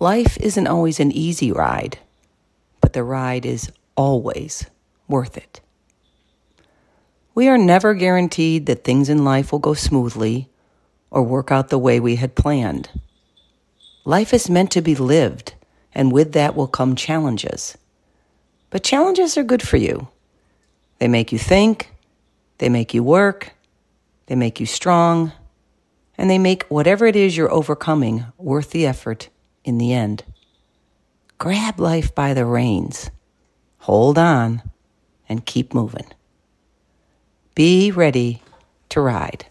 Life isn't always an easy ride, but the ride is always worth it. We are never guaranteed that things in life will go smoothly or work out the way we had planned. Life is meant to be lived, and with that will come challenges. But challenges are good for you. They make you think, they make you work, they make you strong, and they make whatever it is you're overcoming worth the effort in the end. Grab life by the reins, hold on, and keep moving. Be ready to ride.